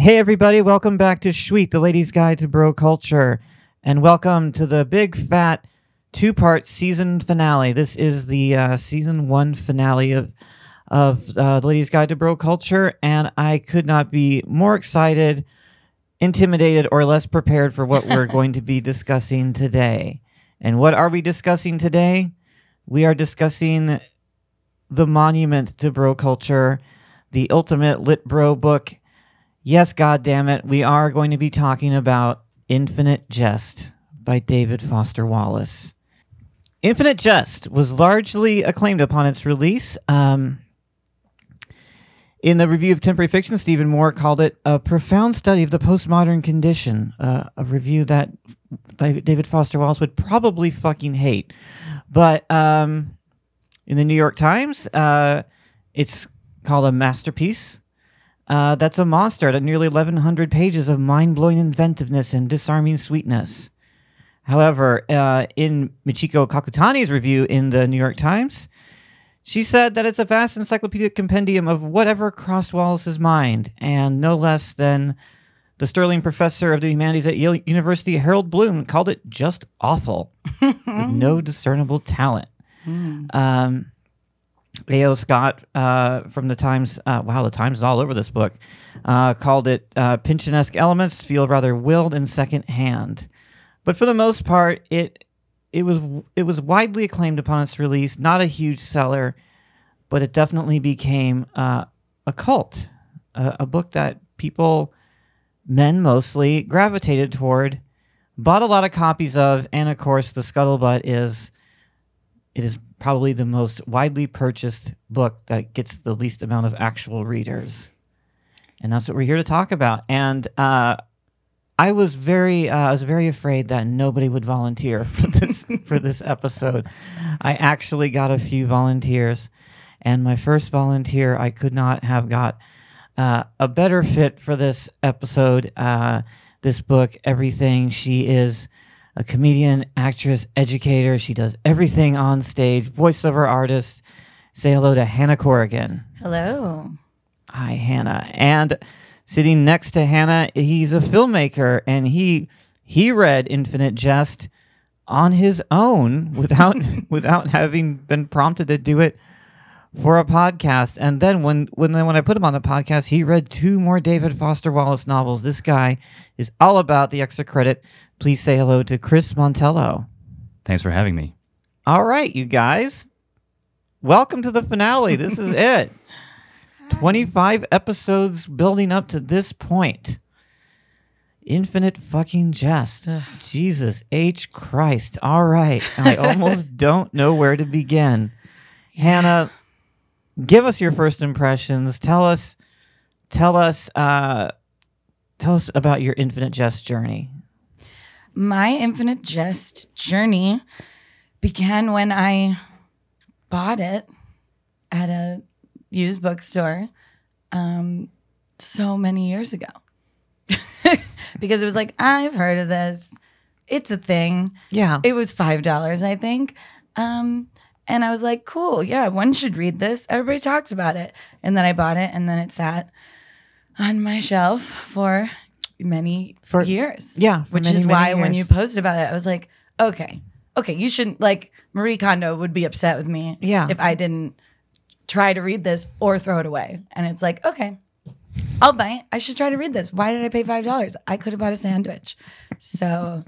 Hey, everybody, welcome back to Sweet, the Ladies' Guide to Bro Culture, and welcome to the big fat two part season finale. This is the uh, season one finale of, of uh, the Ladies' Guide to Bro Culture, and I could not be more excited, intimidated, or less prepared for what we're going to be discussing today. And what are we discussing today? We are discussing the monument to bro culture, the ultimate lit bro book Yes, God damn it, we are going to be talking about Infinite Jest by David Foster Wallace. Infinite Jest was largely acclaimed upon its release. Um, in the review of Contemporary Fiction, Steven Moore called it a profound study of the postmodern condition, uh, a review that David Foster Wallace would probably fucking hate. But um, in the New York Times, uh, it's called a masterpiece. Uh, that's a monster at nearly 1,100 pages of mind blowing inventiveness and disarming sweetness. However, uh, in Michiko Kakutani's review in the New York Times, she said that it's a vast encyclopedic compendium of whatever crossed Wallace's mind, and no less than the Sterling professor of the humanities at Yale University, Harold Bloom, called it just awful, with no discernible talent. Um, A.O. Scott uh, from the Times, uh, wow, the Times is all over this book, uh, called it uh, Pynchonesque elements feel rather willed and secondhand. But for the most part, it it was it was widely acclaimed upon its release. Not a huge seller, but it definitely became uh, a cult, a, a book that people, men mostly, gravitated toward, bought a lot of copies of, and of course, the scuttlebutt is it is probably the most widely purchased book that gets the least amount of actual readers. And that's what we're here to talk about. And uh, I was very, uh, I was very afraid that nobody would volunteer for this for this episode. I actually got a few volunteers, and my first volunteer, I could not have got uh, a better fit for this episode. Uh, this book, everything. She is a comedian, actress, educator. She does everything on stage, voiceover artist. Say hello to Hannah Corrigan. Hello. Hi, Hannah. And sitting next to Hannah, he's a filmmaker, and he he read Infinite Jest on his own without without having been prompted to do it for a podcast. And then when when when I put him on the podcast, he read two more David Foster Wallace novels. This guy is all about the extra credit. Please say hello to Chris Montello. Thanks for having me. All right, you guys. Welcome to the finale. This is it. 25 episodes building up to this point. Infinite fucking jest. Jesus H. Christ. All right. I almost don't know where to begin. Hannah, give us your first impressions. Tell us tell us uh tell us about your infinite jest journey. My infinite jest journey began when I bought it at a used bookstore um, so many years ago. because it was like, I've heard of this. It's a thing. Yeah. It was $5, I think. Um, and I was like, cool. Yeah, one should read this. Everybody talks about it. And then I bought it, and then it sat on my shelf for many For- years. yeah, for Which many, is many why when you posted about it, I was like, okay, okay, you shouldn't like Marie Kondo would be upset with me Yeah. if I didn't try to read this or throw it away. And it's like, okay, I'll buy it. I should try to read this. Why did I pay five dollars? I could have bought a sandwich. So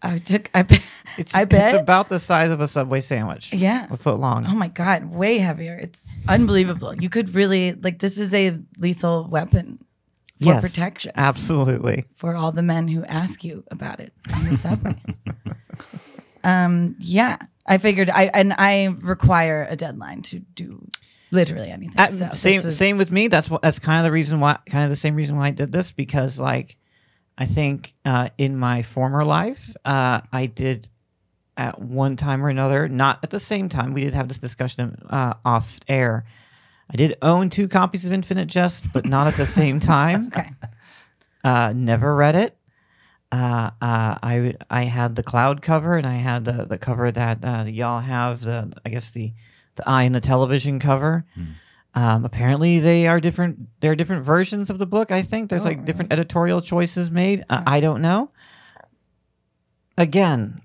I took I It's, I bet it's about the size of a Subway sandwich. Yeah. A foot long. Oh my god, way heavier. It's unbelievable. You could really like this is a lethal weapon for yes, protection Absolutely. for all the men who ask you about it on the subway. um yeah, I figured I and I require a deadline to do literally anything. Uh, so same was- same with me. That's what that's kind of the reason why kind of the same reason why I did this because like I think uh, in my former life uh, I did at one time or another, not at the same time. We did have this discussion uh, off air. I did own two copies of Infinite Jest, but not at the same time. Okay. Uh, never read it. Uh, uh, I I had the cloud cover and I had the, the cover that uh, y'all have the I guess the the eye and the television cover. Um, apparently they are different. There are different versions of the book. I think there's Oh, like different editorial choices made. Uh, I don't know. Again,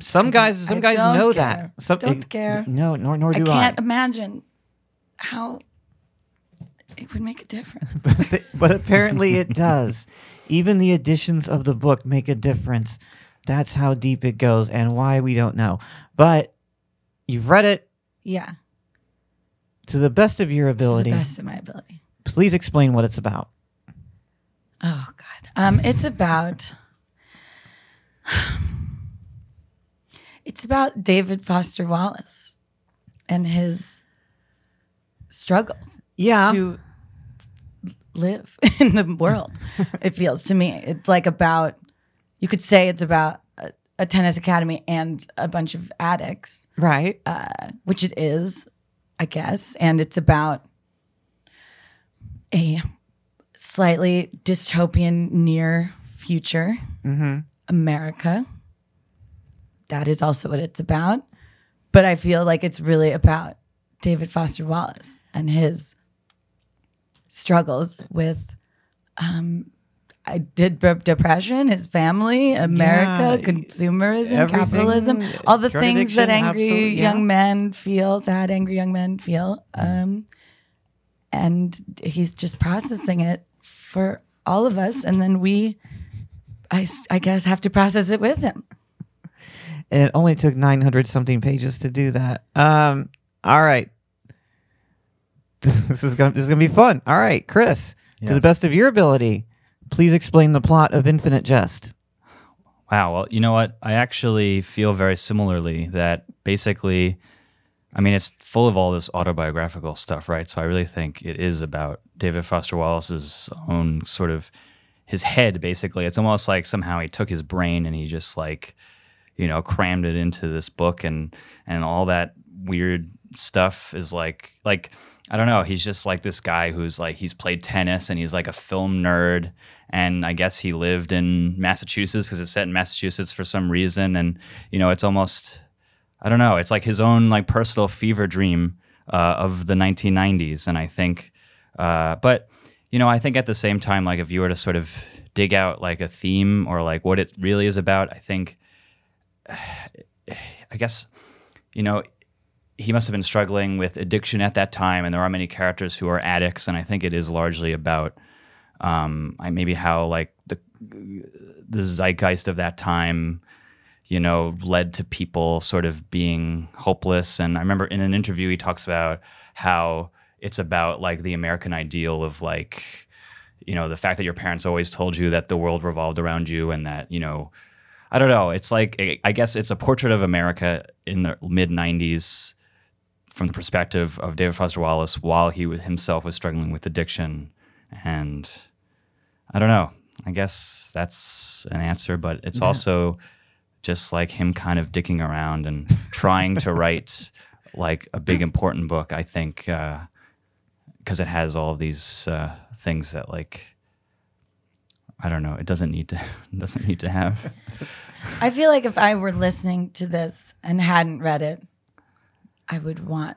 some I guys some I guys know care. that. Some Don't it- care. No, nor nor do I can't I. imagine how it would make a difference. but, but apparently it does. Even the editions of the book make a difference. That's how deep it goes and why we don't know. But you've read it Yeah. to the best of your ability. To the best of my ability. Please explain what it's about. Oh God. Um, it's about it's about David Foster Wallace and his struggles Yeah. to live in the world. it feels to me. It's like about you could say it's about a, a tennis academy and a bunch of addicts, right. uh, which it is, I guess, and it's about a slightly dystopian near future mm-hmm. America. That is also what it's about. But I feel like it's really about David Foster Wallace and his struggles with um I did b- depression, his family, America, Yeah, consumerism, capitalism, all the things that angry yeah. young men feel, sad angry young men feel. Um and he's just processing it for all of us and then we I, I guess have to process it with him it only took 900 something pages to do that. Um, all right. This is going to this is to be fun. All right, Chris, to the best of your ability, please explain the plot of Infinite Jest. Wow. Well, you know what? I actually feel very similarly that basically, I mean, it's full of all this autobiographical stuff, right? So I really think it is about David Foster Wallace's own sort of his head, basically. It's almost like somehow he took his brain and he just like, you know, crammed it into this book and and all that weird stuff is like like I don't know, he's just like this guy who's like he's played tennis and he's like a film nerd. And I guess he lived in Massachusetts because it's set in Massachusetts for some reason. And you know, it's almost I don't know, it's like his own like personal fever dream uh, of the 1990s and I think uh, but you know, I think at the same time like if you were to sort of dig out like a theme or like what it really is about, I think I guess, you know, he must have been struggling with addiction at that time, and there are many characters who are addicts, and I think it is largely about um, maybe how like the the zeitgeist of that time, you know, led to people sort of being hopeless. And I remember in an interview he talks about how it's about like the American ideal of like, you know, the fact that your parents always told you that the world revolved around you, and that you know I don't know. It's like I guess it's a portrait of America in the mid '90s from the perspective of David Foster Wallace while he himself was struggling with addiction, and I don't know. I guess that's an answer, but it's also just like him kind of dicking around and trying to write like a big important book. I think because it has all of these uh, things that like. I don't know. It doesn't need to. It doesn't need to have. I feel like if I were listening to this and hadn't read it, I would want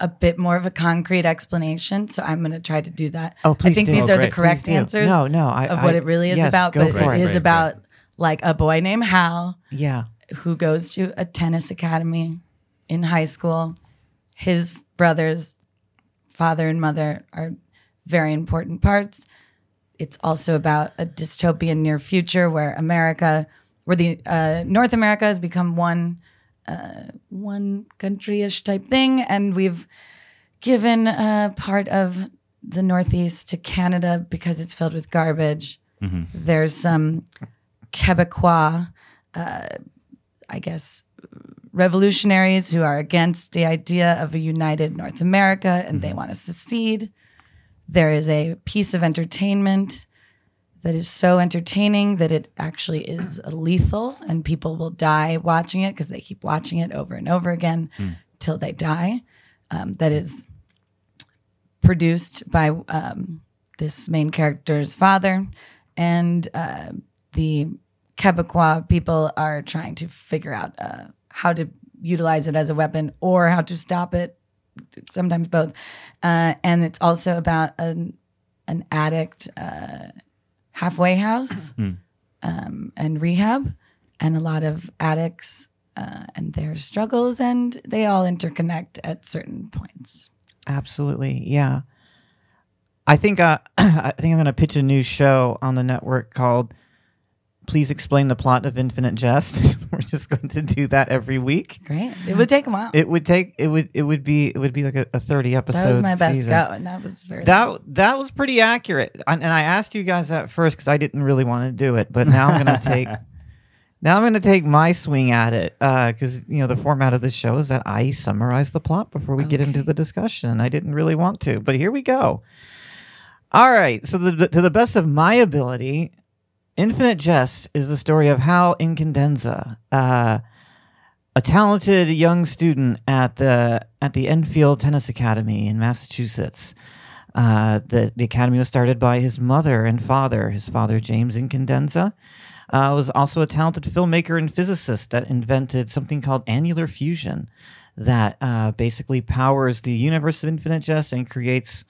a bit more of a concrete explanation. So I'm going to try to do that. Oh, please I think do. these Oh, are the correct Please do. answers No, no, I- of what I- it really is yes, about. go But for it it. is Great, about like a boy named Hal Yeah. who goes to a tennis academy in high school. His brothers, father and mother, are very important parts. It's also about a dystopian near future where America, where the uh, North America has become one uh, one country-ish type thing, and we've given a part of the Northeast to Canada because it's filled with garbage. There's some Quebecois, uh, I guess, revolutionaries who are against the idea of a united North America and they want to secede. There is a piece of entertainment that is so entertaining that it actually is lethal and people will die watching it because they keep watching it over and over again till they die. Um, that is produced by um, this main character's father, and uh, the Quebecois people are trying to figure out uh, how to utilize it as a weapon or how to stop it. Sometimes both, uh, and it's also about an an addict uh, halfway house um, and rehab, and a lot of addicts uh, and their struggles, and they all interconnect at certain points. Absolutely, yeah. I think uh, I think I'm going to pitch a new show on the network called "Please Explain the Plot of Infinite Jest." We're just going to do that every week. Great. It would take a while. It would take it would it would be it would be like a, a 30 episode. that was my best season. go, and that was very. That that was pretty accurate, and and I asked you guys that first because I didn't really want to do it, but now I'm gonna take now I'm gonna take my swing at it uh, because you know the format of this show is that I summarize the plot before we get into the discussion. I didn't really want to, but here we go. All right, so the, to the best of my ability, Infinite Jest is the story of Hal Incandenza, uh, a talented young student at the at the Enfield Tennis Academy in Massachusetts. Uh, the the academy was started by his mother and father. His father, James Incandenza, uh, was also a talented filmmaker and physicist that invented something called annular fusion, that uh, basically powers the universe of Infinite Jest and creates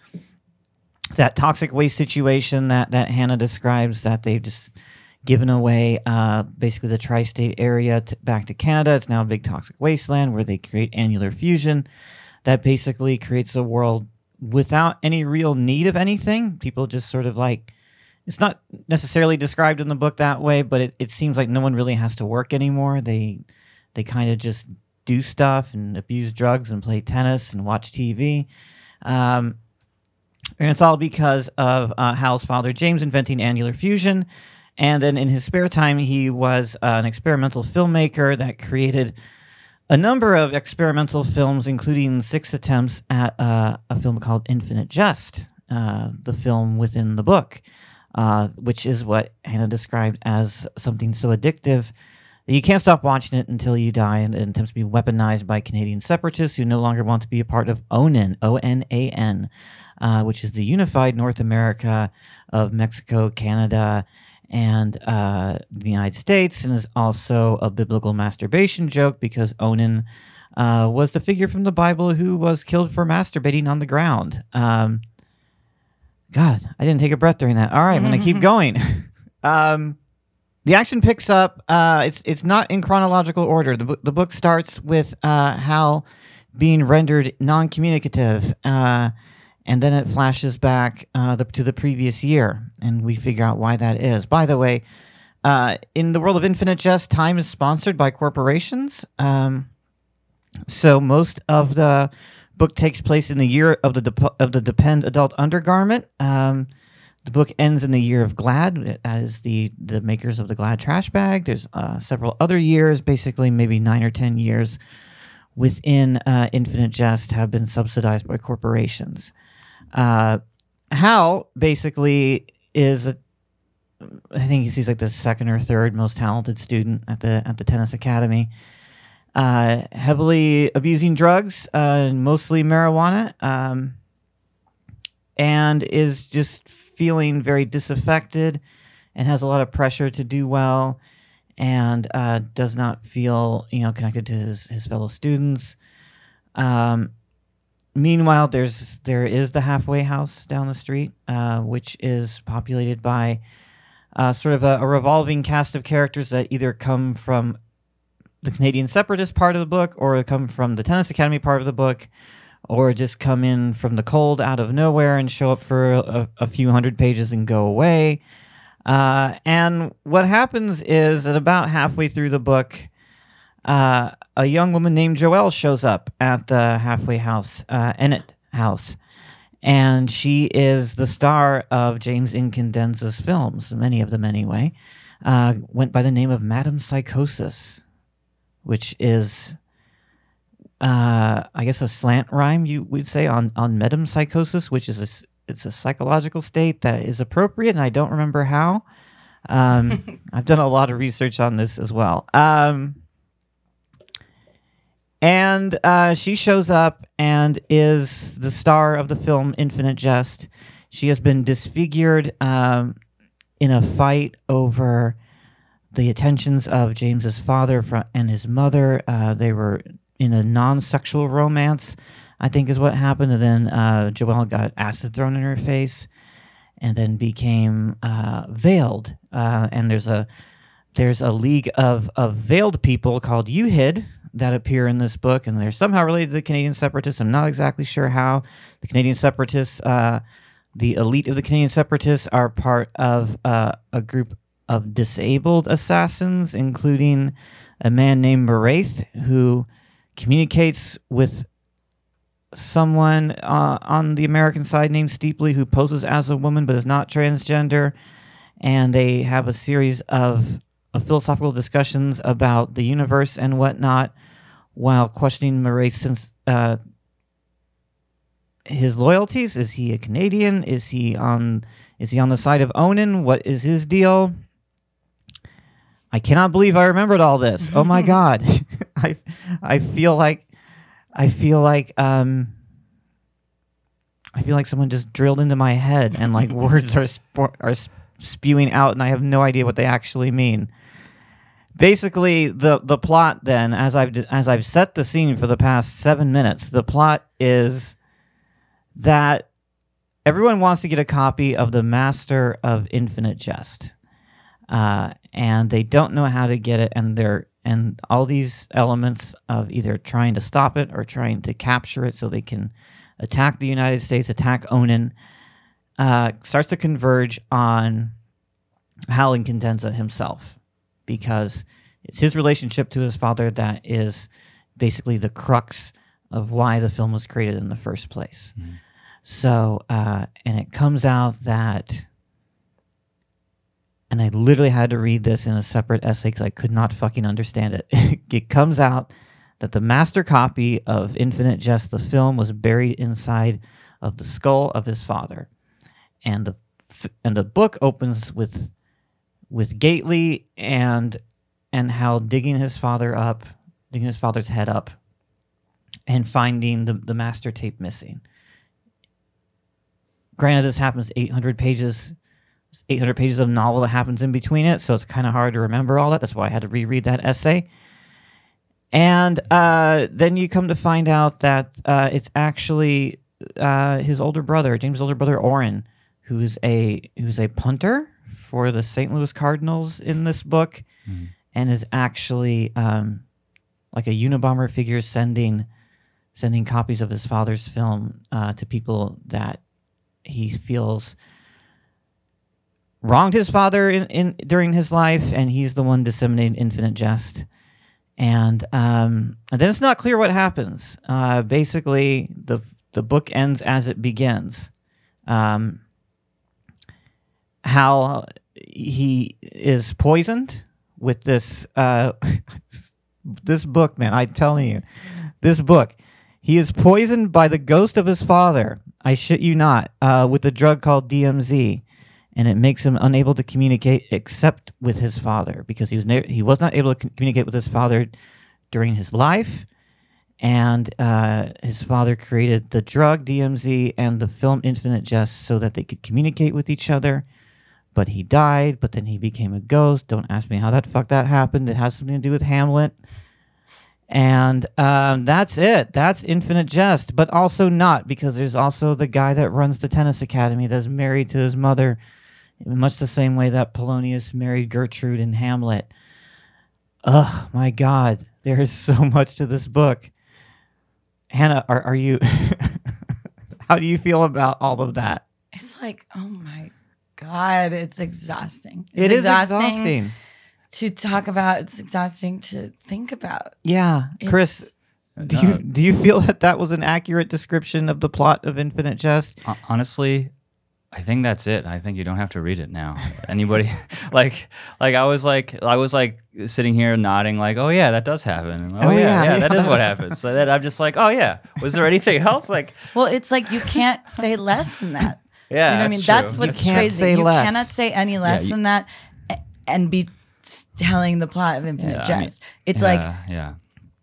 that toxic waste situation that that Hannah describes that they've just given away uh, basically the tri-state area to, back to Canada. It's now a big toxic wasteland where they create annular fusion that basically creates a world without any real need of anything. People just sort of like it's not necessarily described in the book that way, but it, it seems like no one really has to work anymore. They they kind of just do stuff and abuse drugs and play tennis and watch TV. Um, and it's all because of uh, Hal's father, James, inventing annular fusion. And then in his spare time, he was uh, an experimental filmmaker that created a number of experimental films, including six attempts at uh, a film called Infinite Jest, uh, the film within the book, uh, which is what Hannah described as something so addictive you can't stop watching it until you die, and it attempts to be weaponized by Canadian separatists who no longer want to be a part of ONAN, O N A N, uh, which is the unified North America of Mexico, Canada, and uh, the United States, and is also a biblical masturbation joke because Onan uh, was the figure from the Bible who was killed for masturbating on the ground. Um, God, I didn't take a breath during that. All right, I'm going to keep going. um, the action picks up. Uh, it's it's not in chronological order. The, book the book starts with uh, Hal being rendered non-communicative, uh, and then it flashes back uh, the, to the previous year, and we figure out why that is. By the way, uh, in the world of Infinite Jest, time is sponsored by corporations. Um, so most of the book takes place in the year of the dep- of the Depend adult undergarment. Um, the book ends in the year of Glad as the the makers of the Glad trash bag. There's uh, several other years, basically maybe nine or ten years within uh, Infinite Jest have been subsidized by corporations. Uh, Hal basically is a I think he's, he's like the second or third most talented student at the at the tennis academy. Uh, heavily abusing drugs, uh, mostly marijuana, um, and is just feeling very disaffected and has a lot of pressure to do well and uh, does not feel you know connected to his, his fellow students. Um, meanwhile, there's there is the halfway house down the street, uh, which is populated by uh, sort of a, a revolving cast of characters that either come from the Canadian separatist part of the book, or come from the Tennis Academy part of the book, or just come in from the cold out of nowhere and show up for a, a few hundred pages and go away. Uh, and what happens is that about halfway through the book, uh, a young woman named Joelle shows up at the halfway house, uh, Ennet House. And she is the star of James Incandenza's films, many of them anyway. Uh, went by the name of Madame Psychosis, which is, uh, I guess, a slant rhyme you would say on on metempsychosis, which is a it's a psychological state that is appropriate, and I don't remember how. Um, I've done a lot of research on this as well. Um, and uh, she shows up and is the star of the film Infinite Jest. She has been disfigured um, in a fight over the attentions of James's father and his mother. Uh, they were in a non-sexual romance, I think, is what happened. And then uh, Joelle got acid thrown in her face, and then became uh, veiled. Uh, and there's a there's a league of of veiled people called UHID that appear in this book, and they're somehow related to the Canadian Separatists. I'm not exactly sure how. The Canadian Separatists, uh, the elite of the Canadian Separatists, are part of uh, a group of disabled assassins, including a man named Marathe, who communicates with someone uh, on the American side named Steeply who poses as a woman but is not transgender. And they have a series of, of philosophical discussions about the universe and whatnot, while questioning Marathe since uh, his loyalties. Is he a Canadian? Is he on? Is he on the side of Onan? What is his deal? I cannot believe I remembered all this. Oh my god. I I feel like I feel like um I feel like someone just drilled into my head and like words are sp- are spewing out and I have no idea what they actually mean. Basically, the the plot then as I've as I've set the scene for the past 7 minutes, the plot is that everyone wants to get a copy of the Master of Infinite Jest uh, and they don't know how to get it, and they're and all these elements of either trying to stop it or trying to capture it so they can attack the United States, attack Onan, uh, starts to converge on Hal Incandenza himself, because it's his relationship to his father that is basically the crux of why the film was created in the first place. So, uh, and it comes out that and I literally had to read this in a separate essay because I could not fucking understand it. it comes out that the master copy of Infinite Jest, the film, was buried inside of the skull of his father, and the and the book opens with with Gately and and Hal digging his father up, digging his father's head up, and finding the, the master tape missing. Granted, this happens 800 pages 800 pages of novel that happens in between it, so it's kind of hard to remember all that. That's why I had to reread that essay. And uh, then you come to find out that uh, it's actually uh, his older brother, James' older brother Orin, who's a who's a punter for the St. Louis Cardinals in this book, and is actually um, like a Unabomber figure sending sending copies of his father's film uh, to people that he feels wronged his father in, in during his life, and he's the one disseminating infinite jest. And um, and then it's not clear what happens. Uh, basically, the the book ends as it begins. Um, how he is poisoned with this uh, this book, man. I'm telling you, this book. He is poisoned by the ghost of his father. I shit you not. Uh, with a drug called DMZ and it makes him unable to communicate except with his father because he was he was not able to communicate with his father during his life, and uh, his father created the drug DMZ and the film Infinite Jest so that they could communicate with each other. But he died. But then he became a ghost. Don't ask me how that fuck that happened. It has something to do with Hamlet. And um, that's it. That's Infinite Jest, but also not because there's also the guy that runs the tennis academy that's married to his mother, much the same way that Polonius married Gertrude in Hamlet. Ugh, my God. There is so much to this book. Hannah, are, are you how do you feel about all of that? It's like, oh my God, it's exhausting. It It's is exhausting. to talk about. It's exhausting to think about. Yeah. Chris, do you uh, do you feel that that was an accurate description of the plot of Infinite Jest? Honestly i think that's it i think you don't have to read it now anybody like like i was like i was like sitting here nodding like oh yeah that does happen oh, Oh, yeah, yeah, yeah yeah. that is what happens so then i'm just like oh yeah was there anything else like Well, it's like you can't say less than that. yeah you know what I mean? that's That's what's You crazy. say you less. cannot say any less you- than that and be telling the plot of Infinite Yeah, I mean, Jest. it's like yeah, yeah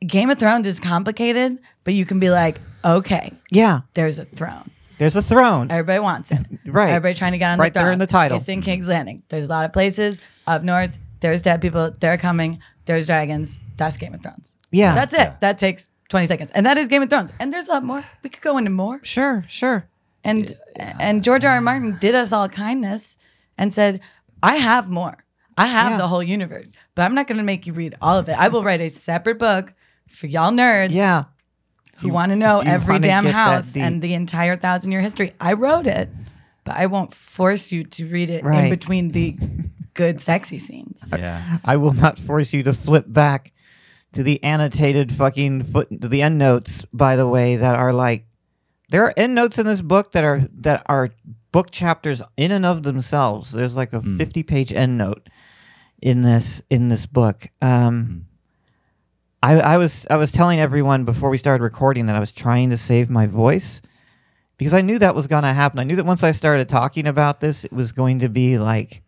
Game of Thrones is complicated, but you can be like, okay, Yeah. there's a throne. There's a throne. Everybody wants it. Right. Everybody trying to get on Right the there throne. in the title. It's in King's Landing. There's a lot of places up north. There's dead people. They're coming. There's dragons. That's Game of Thrones. Yeah. That's it. Yeah. That takes 20 seconds. And that is Game of Thrones. And there's a lot more. We could go into more. Sure, sure. And and George R. R. Martin did us all kindness and said, I have more. I have Yeah. the whole universe, but I'm not going to make you read all of it. I will write a separate book for y'all nerds Yeah. Who want to know every damn house and the entire thousand year history. I wrote it, but I won't force you to read it Right. in between the good, sexy scenes. yeah I will not force you to flip back to the annotated fucking foot to the end notes, by the way, that are like there are end notes in this book that are that are book chapters in and of themselves. There's like a 50 page end note in this in this book. Um I, I was I was telling everyone before we started recording that I was trying to save my voice because I knew that was gonna happen. I knew that once I started talking about this, it was going to be like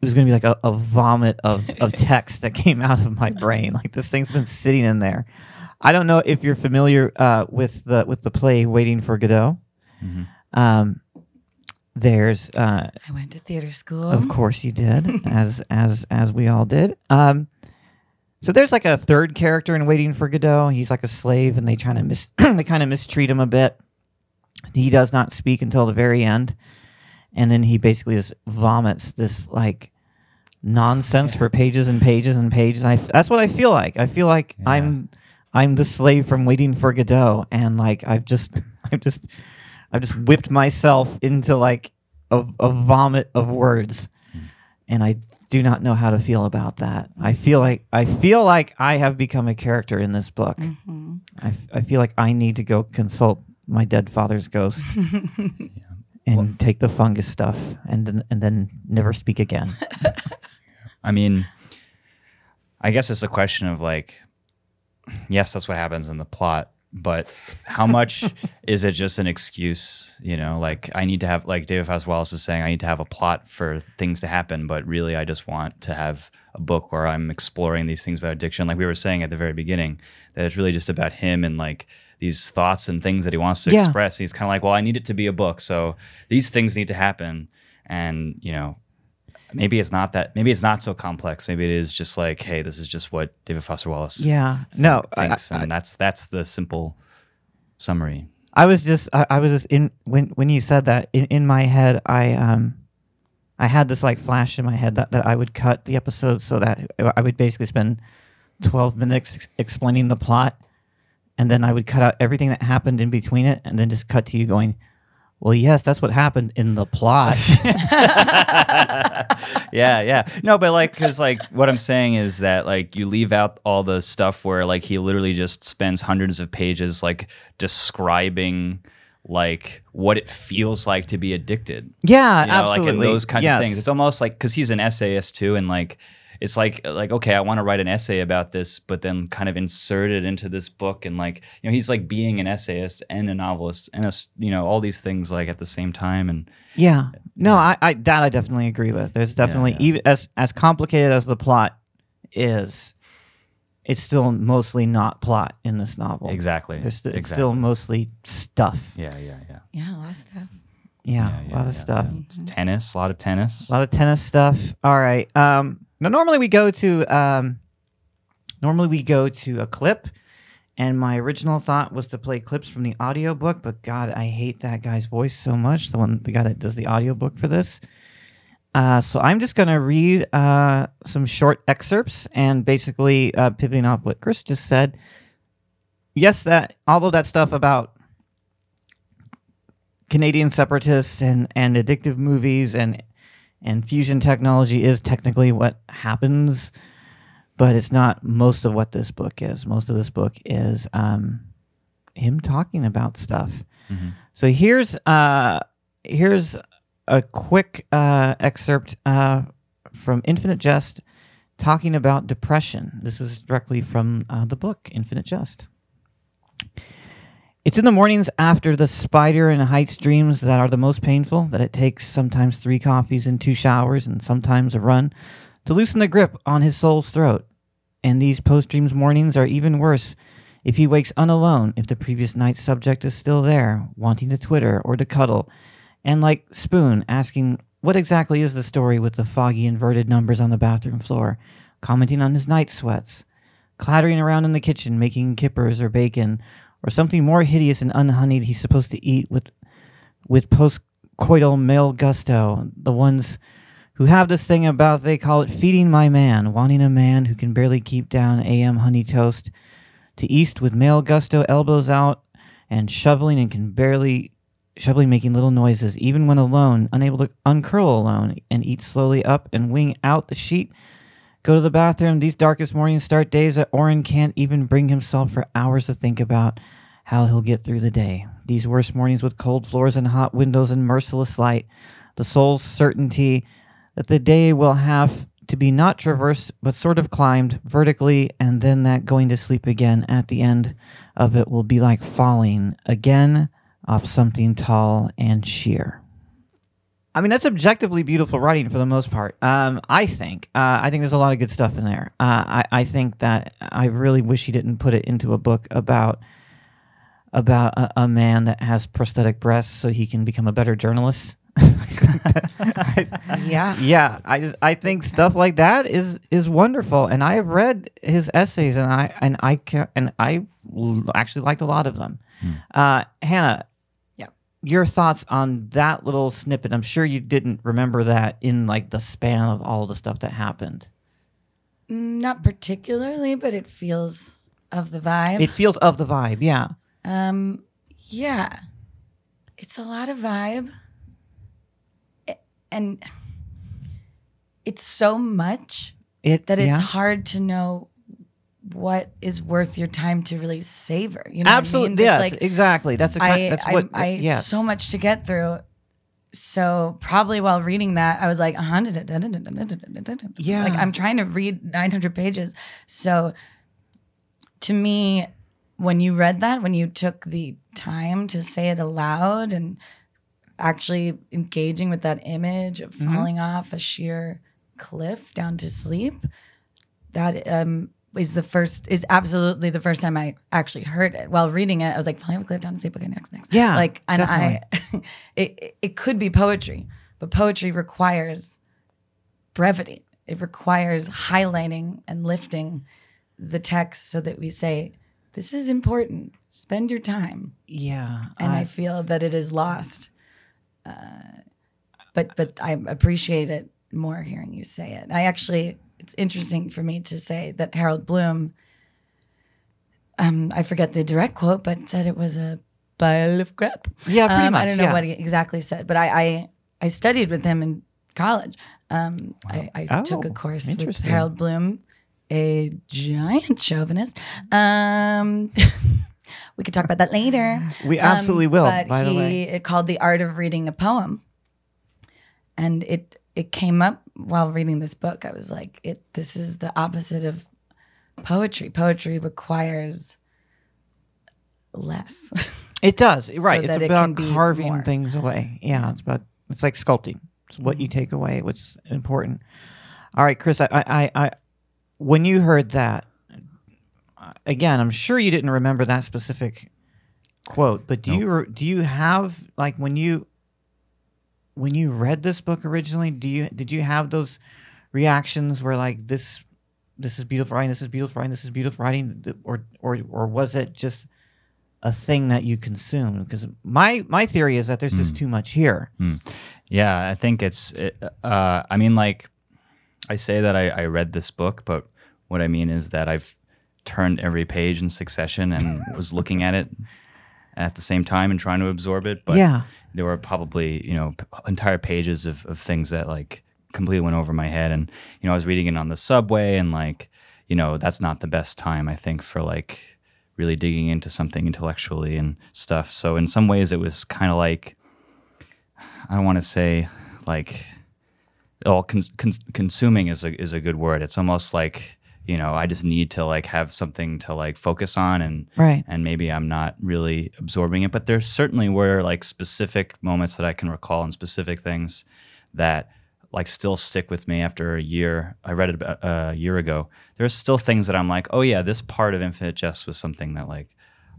it was going to be like a, a vomit of, of text that came out of my brain. Like this thing's been sitting in there. I don't know if you're familiar uh, with the with the play Waiting for Godot. Um, there's, uh, I went to theater school. of course, you did, as as as we all did. Um, so there's like a third character in Waiting for Godot. He's like a slave, and they try to mis- they kind of mistreat him a bit. He does not speak until the very end, and then he basically just vomits this like nonsense for pages and pages and pages. I that's what I feel like. I feel like I'm I'm the slave from Waiting for Godot, and like I've just I've just I've just whipped myself into like a, a vomit of words, hmm. and I do not know how to feel about that. I feel like I feel like I have become a character in this book. Mm-hmm. I, I feel like I need to go consult my dead father's ghost and take the fungus stuff and then, and then never speak again. I mean, I guess it's a question of like, yes, that's what happens in the plot, but how much is it just an excuse? You know, like I need to have, like David Foster Wallace is saying, I need to have a plot for things to happen, but really I just want to have a book where I'm exploring these things about addiction. Like we were saying at the very beginning, that it's really just about him and like these thoughts and things that he wants to Yeah. express. He's kind of like, well, I need it to be a book, so these things need to happen, and you know, maybe it's not that maybe it's not so complex. Maybe it is just like hey this is just what david foster wallace Yeah, no, I, thinks I, and that's that's the simple summary. I was just I, I was just in when when you said that in, in my head I um I had this like flash in my head that, that I would cut the episode so that I would basically spend 12 minutes ex- explaining the plot and then I would cut out everything that happened in between it and then just cut to you going well yes that's what happened in the plot yeah yeah no but like because like what i'm saying is that like you leave out all the stuff where like he literally just spends hundreds of pages like describing like what it feels like to be addicted yeah you know, absolutely like in those kinds yes. of things. It's almost like because he's an essayist too, and like it's like like okay, I want to write an essay about this, but then kind of insert it into this book, and like you know, he's like being an essayist and a novelist and a s- you know all these things like at the same time, and Yeah. No, I, I that I definitely agree with. There's definitely yeah. even as as complicated as the plot is, it's still mostly not plot in this novel. exactly, There's st- it's still mostly stuff. yeah, yeah, yeah. Yeah, a lot of stuff. Yeah, Yeah, a yeah, lot of yeah, stuff. yeah. It's tennis, a lot of tennis. A lot of tennis stuff. All right. Um now normally we go to um normally we go to a clip and my original thought was to play clips from the audiobook, but god, I hate that guy's voice so much, the one the guy that does the audiobook for this. Uh, so I'm just to read uh, some short excerpts and basically uh, pivoting off what Chris just said. Yes, that all of that stuff about Canadian separatists and, and addictive movies and and fusion technology is technically what happens, but it's not most of what this book is. Most of this book is um, him talking about stuff. Mhm. So here's uh, here's a quick uh, excerpt uh, from Infinite Jest talking about depression. This is directly from uh, the book Infinite Jest. It's in the mornings after the spider and heights dreams that are the most painful that it takes sometimes three coffees and two showers and sometimes a run to loosen the grip on his soul's throat. And these post dreams mornings are even worse if he wakes unalone, if the previous night's subject is still there, wanting to twitter or to cuddle, and like Spoon asking, What exactly is the story with the foggy inverted numbers on the bathroom floor, commenting on his night sweats, clattering around in the kitchen making kippers or bacon, or something more hideous and unhoneyed he's supposed to eat with with postcoital male gusto, the ones who have this thing about they call it feeding my man, wanting a man who can barely keep down AM honey toast, to east with male gusto elbows out and shoveling and can barely shoveling making little noises even when alone, unable to uncurl alone and eat slowly up and wing out the sheet. Go to the bathroom. These darkest mornings start days that Orin can't even bring himself for hours to think about how he'll get through the day. These worst mornings with cold floors and hot windows and merciless light. The soul's certainty that the day will have to be not traversed but sort of climbed vertically, and then that going to sleep again at the end of it will be like falling again off something tall and sheer. I mean, that's objectively beautiful writing for the most part. Um, I think. Uh, I think there's a lot of good stuff in there. Uh, I, I think that I really wish he didn't put it into a book about about a, a man that has prosthetic breasts so he can become a better journalist. Yeah. yeah, I just I think stuff like that is is wonderful, and I have read his essays, and I and I ca- and I l- actually liked a lot of them. Uh, Hannah, Yeah. Your thoughts on that little snippet? I'm sure you didn't remember that in like the span of all the stuff that happened. Not particularly, but it feels of the vibe. It feels of the vibe, yeah. Um, yeah, it's a lot of vibe, and it's so much It that it's yeah. hard to know what is worth your time to really savor. You know, absolutely I yes, mean? It's like exactly. That's the kind, I, that's I, what I, yes. so much to get through. So probably while reading that, I was like, Yeah. like I'm trying to read 900 pages. So to me, when you read that, when you took the time to say it aloud and actually engaging with that image of Mm-hmm. falling off a sheer cliff down to sleep, that um, is the first is absolutely the first time I actually heard it. While reading it, I was like, a cliff down to sleep. Okay, next, next. Yeah, like, and I, it it- it could be poetry, but poetry requires brevity. It requires highlighting and lifting the text so that we say, this is important. Spend your time. yeah. And I, feel that it is lost. Uh, but but I appreciate it more hearing you say it. I actually, it's interesting for me to say that Harold Bloom, um, I forget the direct quote, but said it was a pile of crap. yeah, pretty Um, much. I don't know yeah. what he exactly said, but I, I I studied with him in college. Um, I, I Oh, took a course with. Harold Bloom, a giant chauvinist. Um, we could talk about that later. We absolutely will, Um, But by the he, way. it called the art of reading a poem, and it it came up while reading this book. I was like, it. This is the opposite of poetry. Poetry requires less. It does. Right. that it's about can be carving more. things away. Yeah. It's about it's like sculpting. It's what you take away, what's important. All right, Chris, I I, I, I when you heard that uh, again, I'm sure you didn't remember that specific quote, but do you do you have like when you when you read this book originally, do you did you have those reactions where like this this is beautiful writing, this is beautiful writing, this is beautiful writing, or or or was it just a thing that you consumed? Because my my theory is that there's just too much here. Yeah, I think it's. it- Uh, I mean, like, I say that I, I read this book, but what I mean is that I've turned every page in succession and was looking at it at the same time and trying to absorb it. But yeah. there were probably you know p- entire pages of, of things that like completely went over my head and you know i was reading it on the subway and like you know that's not the best time i think for like really digging into something intellectually and stuff so in some ways it was kind of like i don't want to say like all cons- cons- consuming is a is a good word it's almost like you know i just need to like have something to like focus on and Right. and maybe I'm not really absorbing it. But there certainly were like specific moments that I can recall and specific things that like still stick with me after a year. I read it about uh, a year ago. There's still things that I'm like, oh yeah, this part of Infinite Jest was something that like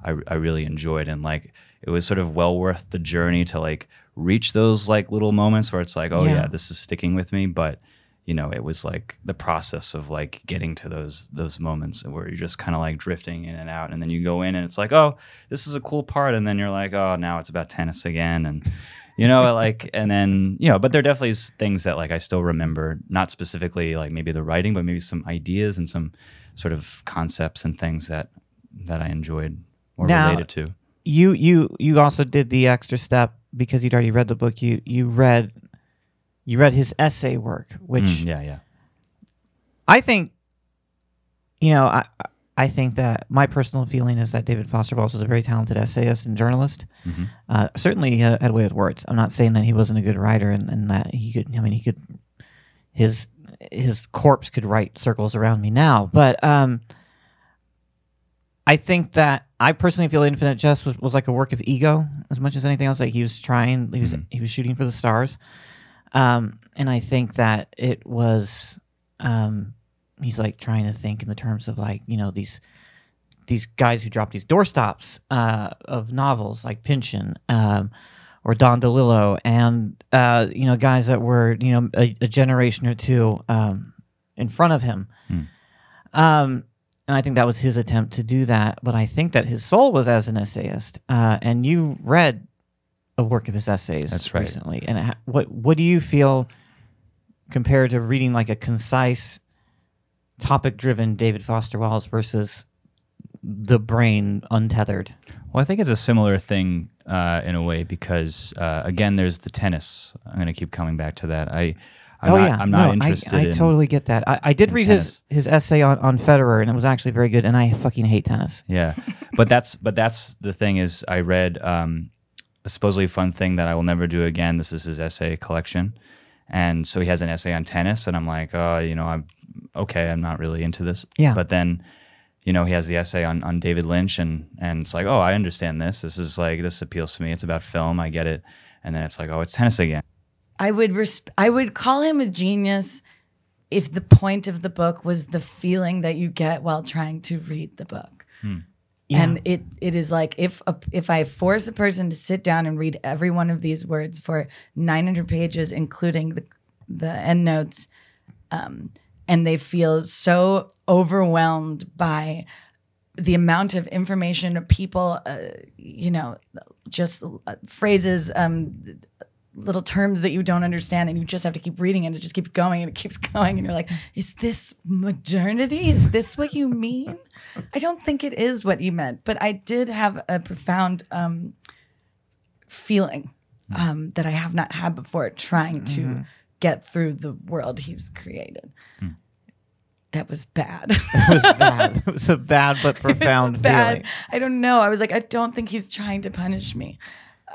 I, I really enjoyed and like it was sort of well worth the journey to like reach those like little moments where it's like, oh Yeah. yeah, this is sticking with me. But you know, it was like the process of like getting to those those moments where you're just kind of like drifting in and out, and then you go in and it's like, oh, this is a cool part, and then you're like, oh, now it's about tennis again, and you know, like, and then you know, but there definitely is things that like I still remember, not specifically like maybe the writing, but maybe some ideas and some sort of concepts and things that that I enjoyed or Now- related to. You you you also did the extra step because you'd already read the book. You you read you read his essay work, which Mm, yeah, yeah, I think, you know, I I think that my personal feeling is that David Foster Wallace was a very talented essayist and journalist. Mhm. Uh, certainly, he had a way with words. I'm not saying that he wasn't a good writer and, and that he could. I mean, he could. His his corpse could write circles around me now, but um, I think that I personally feel Infinite Jest was, was like a work of ego as much as anything else. Like he was trying, he was Mhm. he was shooting for the stars, um, and I think that it was um, he's like trying to think in the terms of like you know these these guys who drop these doorstops uh, of novels like Pynchon um, or Don DeLillo, and uh, you know guys that were you know a, a generation or two um, in front of him. Hmm. Um, and I think that was his attempt to do that. But I think that his soul was as an essayist. Uh, and you read a work of his essays That's right. recently. And ha- what what do you feel compared to reading like a concise, topic driven David Foster Wallace versus the brain untethered? Well, I think it's a similar thing uh, in a way because uh, again, there's the tennis. I'm going to keep coming back to that. I, I'm oh not, yeah, I'm not no, interested. I, I in, totally get that. I, I did read tennis. his his essay on on Federer, and it was actually very good. And I fucking hate tennis. Yeah, but that's but that's the thing is I read um, a supposedly fun thing that I will never do again. This is his essay collection, and so he has an essay on tennis, and I'm like, oh, you know, I'm okay. I'm not really into this. Yeah. But then, you know, he has the essay on on David Lynch, and and it's like, oh, I understand this. This is like this appeals to me. It's about film. I get it. And then it's like, oh, it's tennis again. I would resp- I would call him a genius if the point of the book was the feeling that you get while trying to read the book. Hmm. Yeah. And it it is like if a, if I force a person to sit down and read every one of these words for 900 pages, including the the endnotes, um, and they feel so overwhelmed by the amount of information, people, uh, you know, just uh, phrases, um, little terms that you don't understand, and you just have to keep reading and It just keeps going and it keeps going, and you're like, "Is this modernity? Is this what you mean?" I don't think it is what you meant, but I did have a profound um, feeling um, that I have not had before, trying to get through the world he's created. That was bad. it was bad. It was a bad but profound bad. feeling. I don't know. I was like, I don't think he's trying to punish me.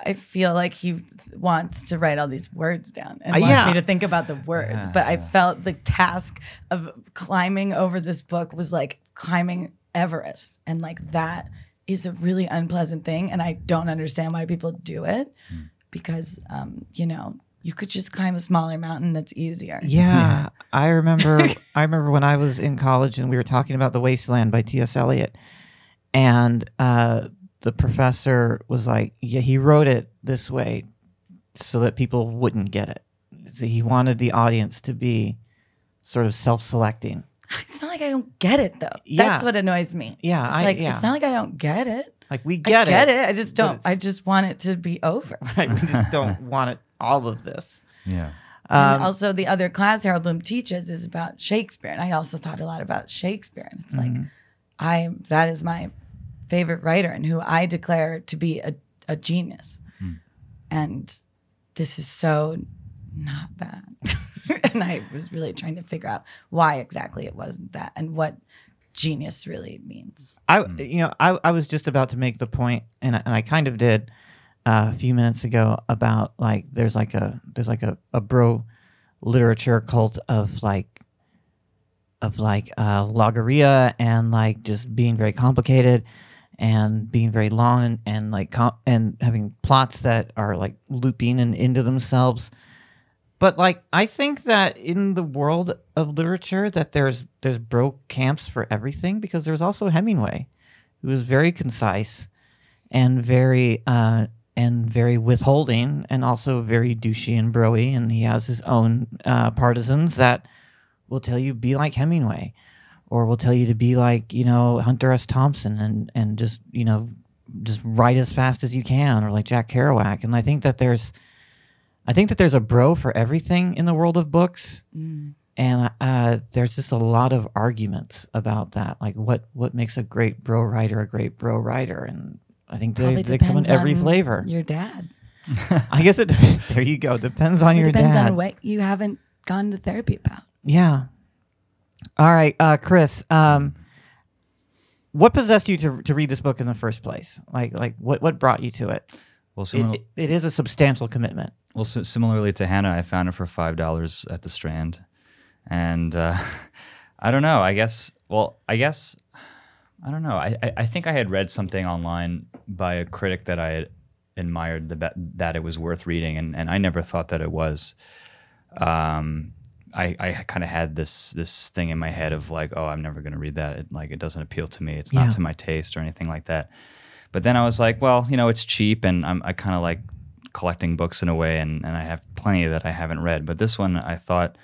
I feel like he wants to write all these words down and Uh, wants yeah. me to think about the words. But I felt the task of climbing over this book was like climbing Everest. And like that is a really unpleasant thing. And I don't understand why people do it because, um, you know, you could just climb a smaller mountain that's easier. Yeah, I remember. I remember when I was in college and we were talking about The Wasteland by T.S. Eliot, and uh, the professor was like, "Yeah, he wrote it this way so that people wouldn't get it. So he wanted the audience to be sort of self-selecting." It's not like I don't get it though. Yeah. That's what annoys me. Yeah, It's I- like yeah. it's not like I don't get it. Like we get I get it, it. I just don't. I just want it to be over. right? We just don't want it all of this. Yeah. and Um, also, the other class Harold Bloom teaches is about Shakespeare, and I also thought a lot about Shakespeare. And it's like, I that is my favorite writer, and who I declare to be a, a genius. And this is so not that. and I was really trying to figure out why exactly it wasn't that, and what genius really means. I you know I, I was just about to make the point and I, and I kind of did uh, a few minutes ago about like there's like a there's like a, a bro literature cult of like of like uh, logorrhea and like just being very complicated and being very long and, and like com- and having plots that are like looping and into themselves. But like i think that in the world of literature that there's there's bro camps for everything because there's also hemingway who is very concise and very uh and very withholding and also very douchey and broy and he has his own uh, partisans that will tell you be like hemingway or will tell you to be like you know hunter s thompson and and just you know just write as fast as you can or like jack kerouac and i think that there's I think that there's a bro for everything in the world of books, and uh, there's just a lot of arguments about that. Like, what what makes a great bro writer a great bro writer? And I think they, Probably they come in every flavor. Your dad. I guess it. there you go. Depends on It your depends dad. on what you haven't gone to therapy about. Yeah. All right, uh, Chris. Um, what possessed you to to read this book in the first place? Like like what what brought you to it? Well, simil- it, it is a substantial commitment. well, si- similarly to Hannah, I found it for five dollars at the Strand, and uh, I don't know. I guess. Well, I guess. I don't know. I, I I think I had read something online by a critic that I had admired the, that it was worth reading, and, and I never thought that it was. Um, I, I kind of had this this thing in my head of like, oh, I'm never going to read that. It, like, it doesn't appeal to me. It's not Yeah. to my taste or anything like that. But then I was like, well, you know, it's cheap, and I'm I kind of like collecting books in a way, and, and I have plenty that I haven't read. But this one, I thought,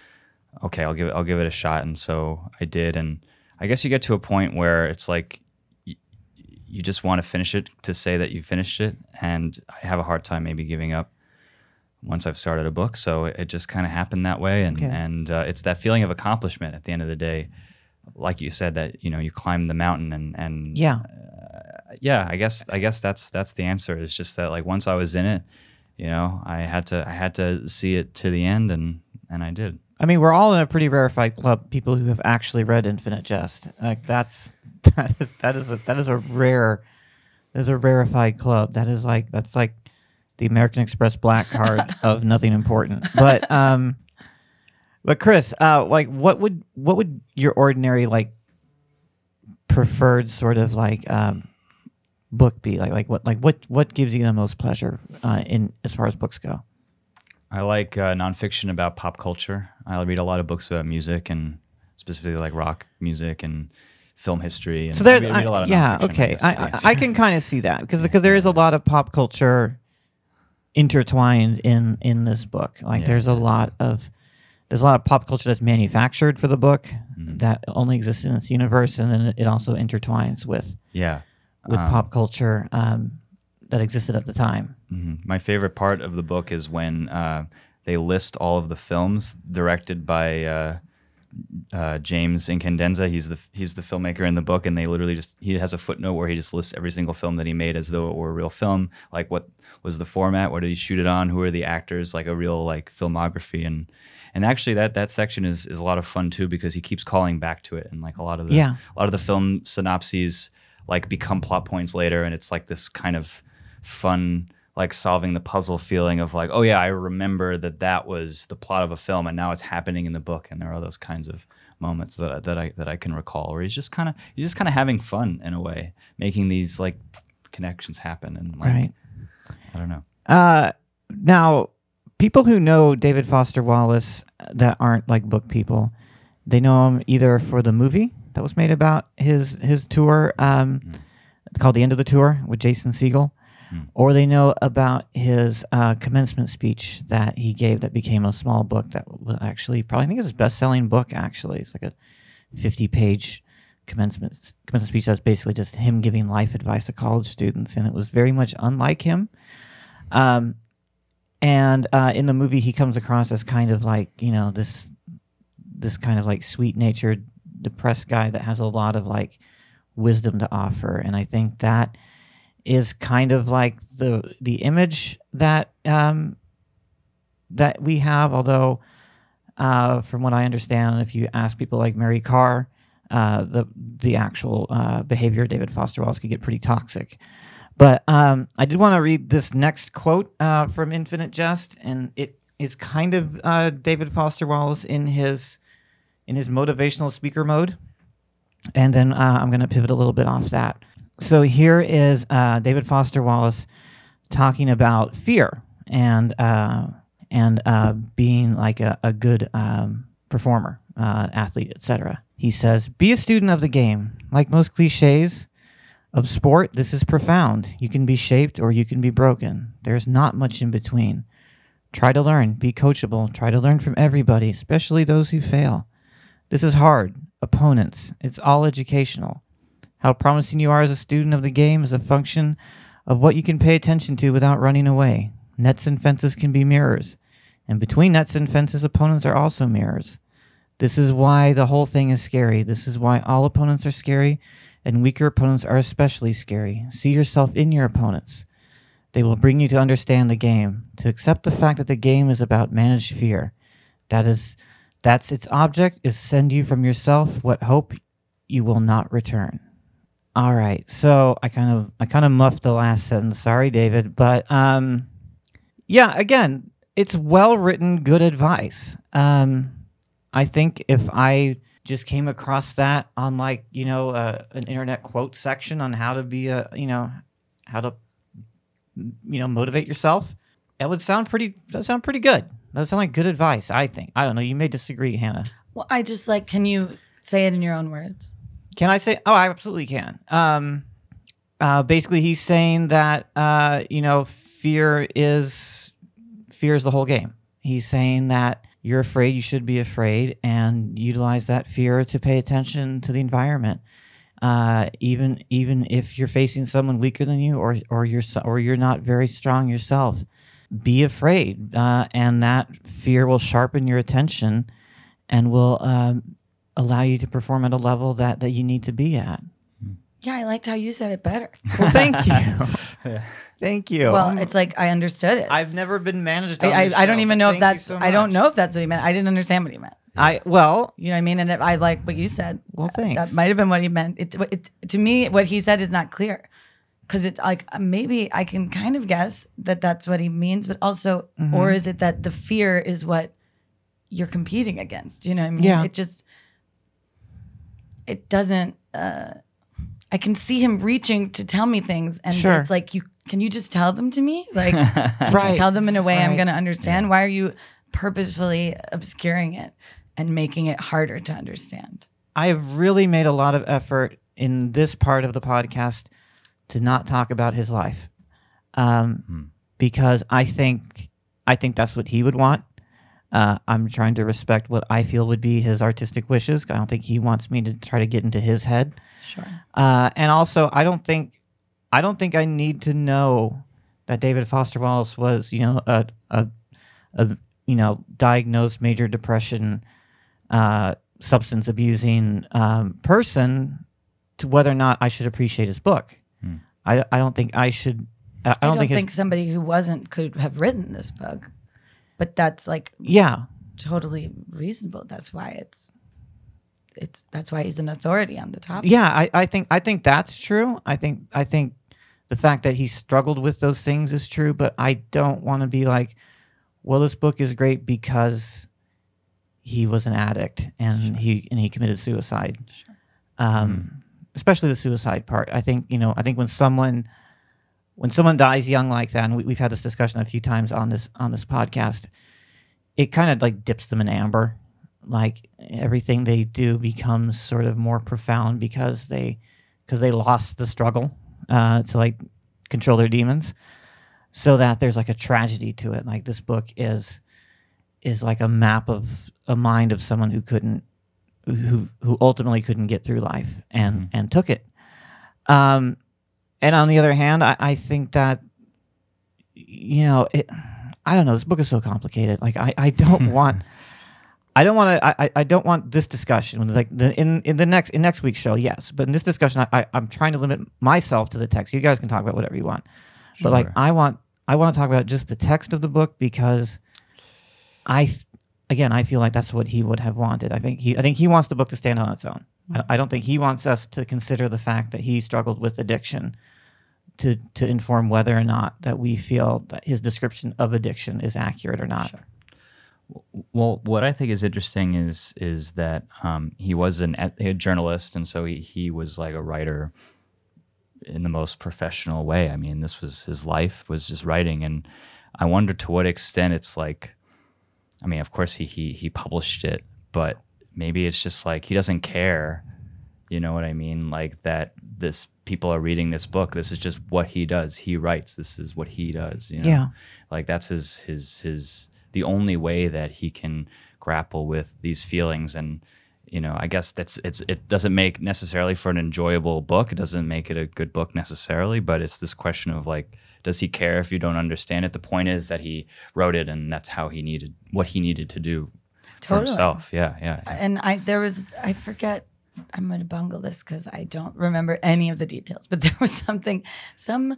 okay, I'll give it I'll give it a shot, and so I did. And I guess you get to a point where it's like y- you just want to finish it to say that you finished it, and I have a hard time maybe giving up once I've started a book. So it just kind of happened that way, and Okay. and uh, it's that feeling of accomplishment at the end of the day. Like you said, that you know you climbed the mountain, and and Yeah. yeah, I guess I guess that's that's the answer. It's just that like once I was in it, you know, I had to I had to see it to the end, and and I did. I mean, we're all in a pretty rarefied club. People who have actually read Infinite Jest, like that's that is that is a that is a rare, that is a rarefied club. That is like that's like the American Express black card of nothing important. But um, but Chris, uh, like what would what would your ordinary like preferred sort of like um book be like like what like what what gives you the most pleasure uh, in as far as books go? I like uh, nonfiction about pop culture. I read a lot of books about music and specifically like rock music and film history. And So there, I read, read a lot of yeah, nonfiction, okay, I, I. I can kind of see that because because there is a lot of pop culture intertwined in in this book. Like Yeah. there's a lot of there's a lot of pop culture that's manufactured for the book Mm-hmm. that only exists in its universe, and then it also intertwines with yeah. with Um, pop culture um, that existed at the time. Mhm. My favorite part of the book is when uh, they list all of the films directed by uh, uh, James Incandenza. He's the he's the filmmaker in the book, and they literally just he has a footnote where he just lists every single film that he made as though it were a real film. Like what was the format? What did he shoot it on? Who are the actors? Like a real like filmography and. And actually, that, that section is, is a lot of fun too because he keeps calling back to it, and like a lot of the Yeah. a lot of the film synopses like become plot points later, and it's like this kind of fun like solving the puzzle feeling of like oh yeah i remember that that was the plot of a film and now it's happening in the book. And there are those kinds of moments that, I- that i that i can recall where he's just kind of he's just kind of having fun in a way making these like connections happen and like Right. i don't know. Uh, now, people who know David Foster Wallace that aren't like book people, they know him either for the movie that was made about his his tour, um, called "The End of the Tour" with Jason Segel, or they know about his uh, commencement speech that he gave that became a small book that was actually probably I think it's his best selling book. Actually, it's like a fifty page commencement commencement speech that's basically just him giving life advice to college students, and it was very much unlike him. Um, and uh, in the movie he comes across as kind of like you know this this kind of like sweet natured depressed guy that has a lot of like wisdom to offer and i think that is kind of like the the image that um that we have although uh from what i understand if you ask people like mary karr uh the the actual uh behavior of david foster wallace could get pretty toxic but um, I did want to read this next quote uh, from Infinite Jest, and it is kind of uh, David Foster Wallace in his in his motivational speaker mode. And then uh, I'm going to pivot a little bit off that. So here is uh, David Foster Wallace talking about fear and uh, and uh, being like a, a good um, performer, athlete, etc. He says, "Be a student of the game. Like most cliches." Of sport, this is profound. You can be shaped or you can be broken. There's not much in between. Try to learn, be coachable, try to learn from everybody, especially those who fail. This is hard. Opponents, it's all educational. How promising you are as a student of the game is a function of what you can pay attention to without running away. Nets and fences can be mirrors, and between nets and fences, opponents are also mirrors. This is why the whole thing is scary. This is why all opponents are scary and weaker opponents are especially scary. See yourself in your opponents. They will bring you to understand the game, to accept the fact that the game is about managed fear. That is that's its object is send you from yourself what hope you will not return. All right. So I kind of I kind of muffed the last sentence. Sorry, David, but um yeah, again, it's well written good advice. Um I think if I just came across that on like you know uh, an internet quote section on how to be a you know how to you know motivate yourself that would sound pretty that sound pretty good that would sound like good advice i think i don't know you may disagree hannah well i just like can you say it in your own words can i say oh i absolutely can. Um uh basically he's saying that uh you know fear is fear is the whole game. He's saying that you're afraid, you should be afraid, and utilize that fear to pay attention to the environment. Uh, even even if you're facing someone weaker than you, or or you're or you're not very strong yourself, be afraid, uh, and that fear will sharpen your attention, and will um, allow you to perform at a level that that you need to be at. Yeah, I liked how you said it better. Well, thank you. Thank you. Well, it's like I understood it. I've never been managed. I, I, I, don't even know Thank if that's. so I don't know if that's what he meant. I didn't understand what he meant. I well, You know what I mean? And if I like what you said. Well, thanks. That might have been what he meant. It, it to me, what he said is not clear, because it's like maybe I can kind of guess that that's what he means, but also, Mm-hmm. or is it that the fear is what you're competing against? You know what I mean? Yeah. It just, it doesn't. uh I can see him reaching to tell me things, and Sure. it's like you can you just tell them to me, like can Right. you tell them in a way I'm going to understand. Why are you purposefully obscuring it and making it harder to understand? I have really made a lot of effort in this part of the podcast to not talk about his life, um, because I think I think that's what he would want. Uh, I'm trying to respect what I feel would be his artistic wishes. I don't think he wants me to try to get into his head. Sure. Uh, and also, I don't think I don't think I need to know that David Foster Wallace was, you know, a a, a you know diagnosed major depression, uh, substance abusing um, person to whether or not I should appreciate his book. I I don't think I should. I, I I don't, don't, think, think, his, somebody who wasn't could have written this book, but that's like yeah totally reasonable. That's why it's it's that's why he's an authority on the topic. yeah I, I think I think that's true. I think I think the fact that he struggled with those things is true, but I don't want to be like, well, this book is great because he was an addict and he and he committed suicide. Um, especially the suicide part. I think you know. I think when someone when someone dies young like that, and we, we've had this discussion a few times on this on this podcast, it kind of like dips them in amber. Like everything they do becomes sort of more profound because they because they lost the struggle uh, to like control their demons, so that there's like a tragedy to it. Like this book is is like a map of a mind of someone who couldn't who who ultimately couldn't get through life and and took it. Um, and on the other hand, I, I think that you know it. I don't know. This book is so complicated. Like I, I don't want. I don't want to. I, I- don't want this discussion. Like the in in the next in next week's show, yes. But in this discussion, I, I I'm trying to limit myself to the text. You guys can talk about whatever you want. But like I want I want to talk about just the text of the book because I again I feel like that's what he would have wanted. I think he I think he wants the book to stand on its own. I, hmm. I don't think he wants us to consider the fact that he struggled with addiction to to inform whether or not that we feel that his description of addiction is accurate or not. Well, what I think is interesting is is that um, he was an a journalist, and so he, he was like a writer in the most professional way. I mean, this was his life was just writing, and I wonder to what extent it's like. I mean, of course he he he published it, but maybe it's just like he doesn't care. You know what I mean? Like that this people are reading this book. This is just what he does. He writes. This is what he does. You know? Yeah. like that's his his his the only way that he can grapple with these feelings and you know i guess that's it's it doesn't make necessarily for an enjoyable book it doesn't make it a good book necessarily but it's this question of like does he care if you don't understand it the point is that he wrote it and that's how he needed what he needed to do for himself yeah yeah, yeah. and I there was I forget I'm gonna bungle this because I don't remember any of the details, but there was something some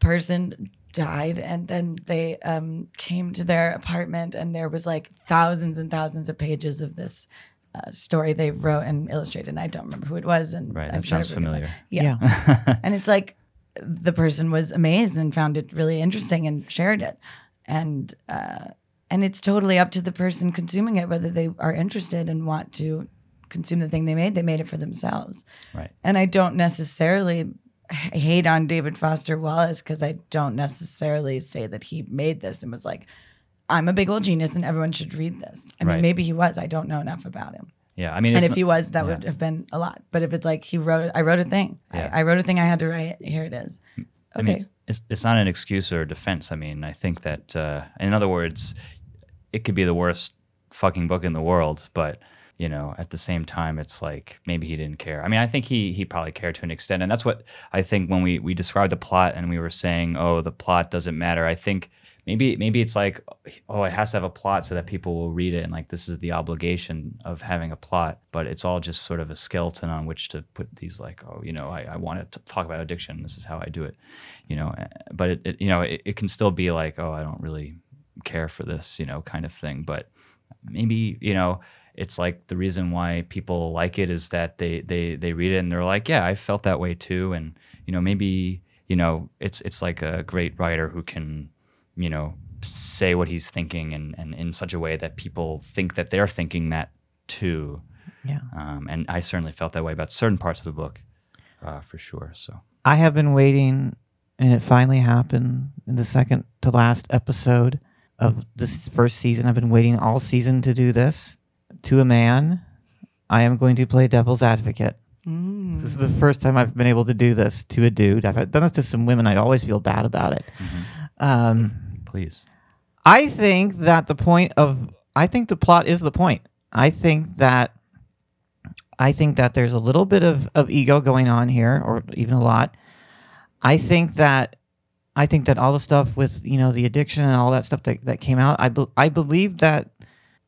person died and then they um, came to their apartment and there was like thousands and thousands of pages of this uh, story they wrote and illustrated and I don't remember who it was and right I'm that sure sounds everybody- familiar. Yeah. and it's like the person was amazed and found it really interesting and shared it. And uh, and it's totally up to the person consuming it whether they are interested and want to consume the thing they made they made it for themselves right and i don't necessarily hate on david foster wallace because i don't necessarily say that he made this and was like i'm a big old genius and everyone should read this i mean maybe he was i don't know enough about him yeah i mean and if he was, that yeah. would have been a lot. But if it's like he wrote, I wrote a thing. Yeah. I, I wrote a thing I had to write. Here it is. Okay. I mean, it's, it's not an excuse or a defense. I mean, I think that, uh, in other words, it could be the worst fucking book in the world, but you know, at the same time, it's like maybe he didn't care. I mean, I think he he probably cared to an extent, and that's what I think when we we described the plot and we were saying, oh, the plot doesn't matter. I think maybe maybe it's like, oh, it has to have a plot so that people will read it, and like this is the obligation of having a plot, but it's all just sort of a skeleton on which to put these like, oh, you know, I, I want to talk about addiction. This is how I do it, you know. uh, But it, it you know it, it can still be like, oh, I don't really care for this, you know, kind of thing. But maybe you know it's like the reason why people like it is that they they they read it and they're like yeah i felt that way too and you know maybe you know it's it's like a great writer who can you know say what he's thinking and and in such a way that people think that they're thinking that too Yeah. um, and i certainly felt that way about certain parts of the book uh, for sure so I have been waiting, and it finally happened in the second to last episode of this first season. I've been waiting all season to do this. To a man, I am going to play devil's advocate. This is the first time I've been able to do this to a dude. I've done this to some women. I always feel bad about it. Um, please I think that the point of I think the plot is the point. I think that I think that there's a little bit of, of ego going on here, or even a lot. I think that I think that all the stuff with you know the addiction and all that stuff that, that came out, I be, I believe that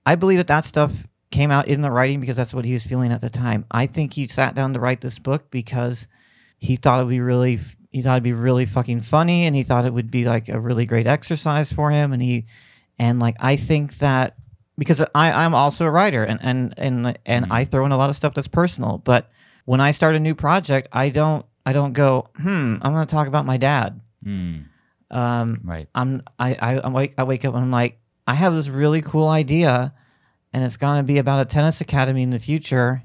I believe that that stuff came out in the writing because that's what he was feeling at the time. I think he sat down to write this book because he thought it'd be really he thought it'd be really fucking funny and he thought it would be like a really great exercise for him and he and like I think that because I I'm also a writer and and and and I throw in a lot of stuff that's personal but when I start a new project I don't I don't go hmm I'm going to talk about my dad. Mm, um right. I'm I I, I wake I wake up and I'm like I have this really cool idea and it's going to be about a tennis academy in the future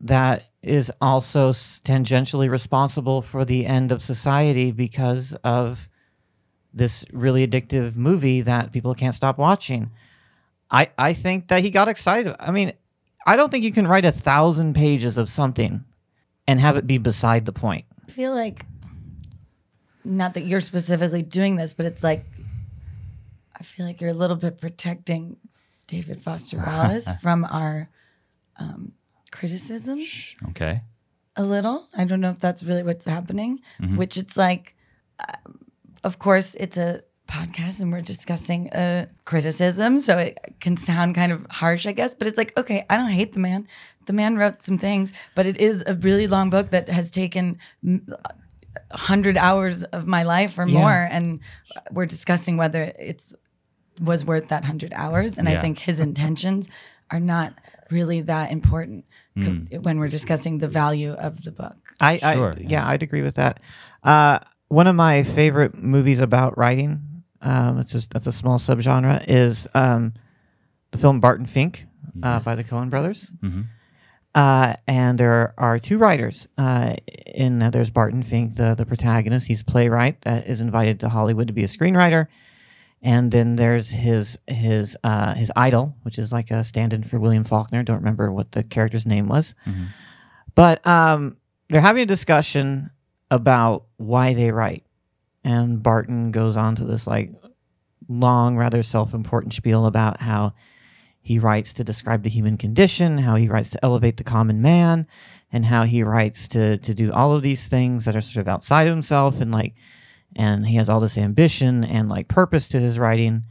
that is also tangentially responsible for the end of society because of this really addictive movie that people can't stop watching. I I think that he got excited. I mean, I don't think you can write a thousand pages of something and have it be beside the point. I feel like not that you're specifically doing this, but it's like I feel like you're a little bit protecting David Foster Wallace from our um, criticisms okay a little. I don't know if that's really what's happening, which it's like, uh, of course, it's a podcast and we're discussing a criticism. So it can sound kind of harsh, I guess, but it's like, okay, I don't hate the man. The man wrote some things, but it is a really long book that has taken mm, a hundred hours of my life or Yeah. more. And we're discussing whether it's was worth that hundred hours. And I think his intentions are not really that important co- when we're discussing the value of the book. I, I Sure, yeah. yeah. I'd agree with that. Uh, one of my favorite movies about writing, um, it's just that's a small subgenre, is um, the film Barton Fink uh, by the Coen Brothers. Mhm. Uh, and there are two writers. Uh, in uh, there's Barton Fink, the the protagonist. He's a playwright that is invited to Hollywood to be a screenwriter. And then there's his his uh, his idol, which is like a stand-in for William Faulkner. Don't remember what the character's name was, Mhm. but um, they're having a discussion about why they write. And Barton goes on to this like long, rather self-important spiel about how he writes to describe the human condition, how he writes to elevate the common man, and how he writes to to do all of these things that are sort of outside of himself and like and he has all this ambition and like purpose to his writing.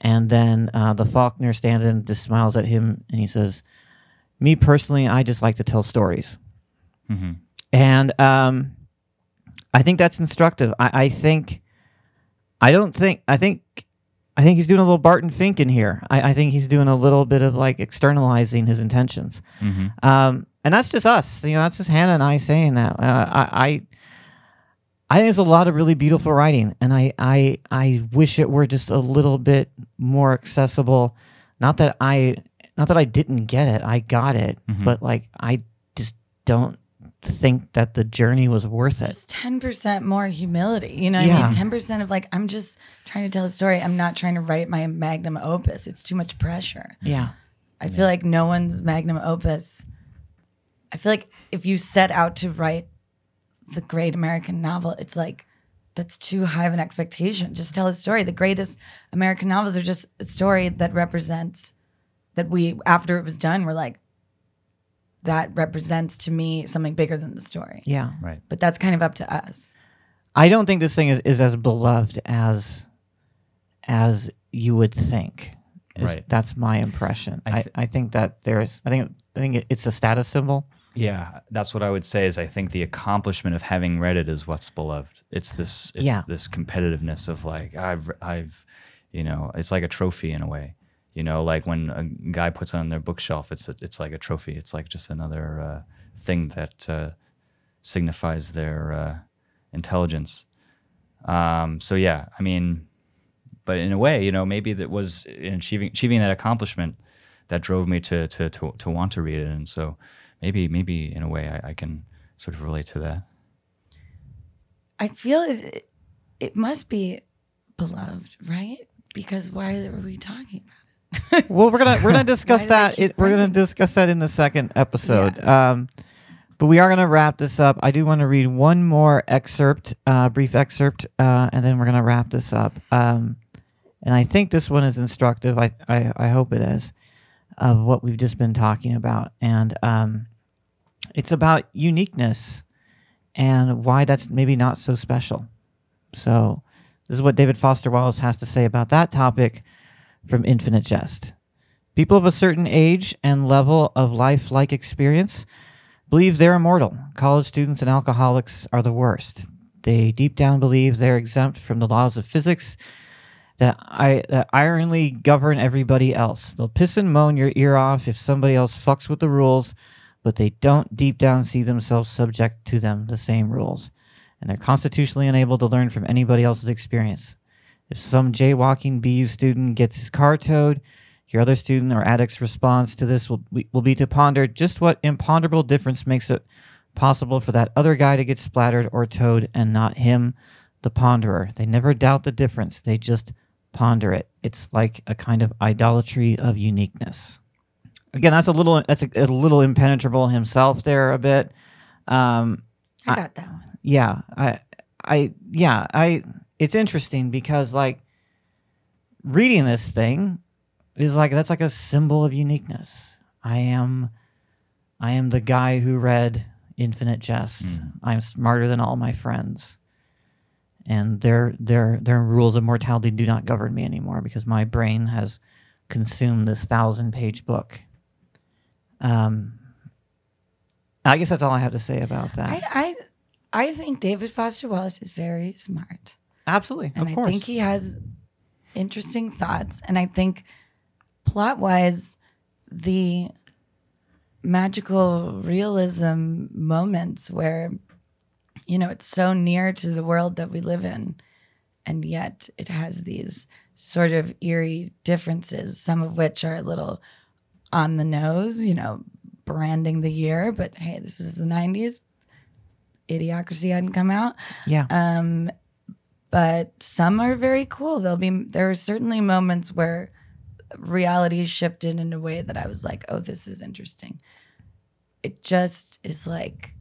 And then uh, the Faulkner stand-in just smiles at him and he says, "Me personally, I just like to tell stories." Mhm. And um, I think that's instructive. I, I think, I don't think, I think, I think he's doing a little Barton Fink in here. I, I think he's doing a little bit of like externalizing his intentions. Mhm. Um, and that's just us. You know, that's just Hannah and I saying that. Uh, I, I, I think it's a lot of really beautiful writing, and I, I, I wish it were just a little bit more accessible. Not that I, not that I didn't get it. I got it, Mhm. but like I just don't think that the journey was worth it. Just ten percent more humility. You know, what I Yeah. mean, ten percent of like, I'm just trying to tell a story. I'm not trying to write my magnum opus. It's too much pressure. Yeah. I feel like no one's magnum opus. I feel like if you set out to write the great American novel, it's like that's too high of an expectation. Just tell a story. The greatest American novels are just a story that represents that we after it was done, we're like, that represents to me something bigger than the story. Yeah. Right. But that's kind of up to us. I don't think this thing is, is as beloved as as you would think. Right. That's my impression. I I, I think that there's I think I think it's a status symbol. Yeah, that's what I would say. Is I think the accomplishment of having read it is what's beloved. It's this, it's Yeah. this competitiveness of like I've, I've, you know, it's like a trophy in a way. You know, like when a guy puts it on their bookshelf, it's a, it's like a trophy. It's like just another uh, thing that uh, signifies their uh, intelligence. Um, so yeah, I mean, but in a way, you know, maybe that was in achieving achieving that accomplishment that drove me to to to, to want to read it, and so maybe maybe in a way I, I can sort of relate to that. I feel it, it must be beloved, right? Because why are we talking about it? Well, we're gonna we're gonna discuss that. It, we're gonna discuss that in the second episode. Um, but we are gonna wrap this up. I do want to read one more excerpt, uh, brief excerpt, uh, and then we're gonna wrap this up. Um, and I think this one is instructive. I I, I hope it is of what we've just been talking about, and um, it's about uniqueness and why that's maybe not so special. So, this is what David Foster Wallace has to say about that topic from Infinite Jest. People of a certain age and level of life like experience believe they're immortal. College students and alcoholics are the worst. They deep down believe they're exempt from the laws of physics that, I, that ironly govern everybody else. They'll piss and moan your ear off if somebody else fucks with the rules, but they don't deep down see themselves subject to them, the same rules. And they're constitutionally unable to learn from anybody else's experience. If some jaywalking BU student gets his car towed, your other student or addict's response to this will be, will be to ponder just what imponderable difference makes it possible for that other guy to get splattered or towed and not him, the ponderer. They never doubt the difference, they just ponder it. It's like a kind of idolatry of uniqueness. Again, that's a little that's a, a little impenetrable himself there a bit. Um, I I- got that one. yeah i i yeah i it's interesting because like reading this thing is like that's like a symbol of uniqueness i am i am the guy who read infinite jest i'm smarter than all my friends and their their their rules of mortality do not govern me anymore because my brain has consumed this thousand page book. Um, I guess that's all I have to say about that. I, I I think David Foster Wallace is very smart. Absolutely, And I think he has interesting thoughts. And I think plot wise, the magical realism moments where, you know, it's so near to the world that we live in. And yet it has these sort of eerie differences, some of which are a little on the nose, you know, branding the year. But hey, this is the 90s. Idiocracy hadn't come out yeah, um, but some are very cool. There'll be there are certainly moments where reality shifted in a way that I was like, oh, this is interesting. It just is like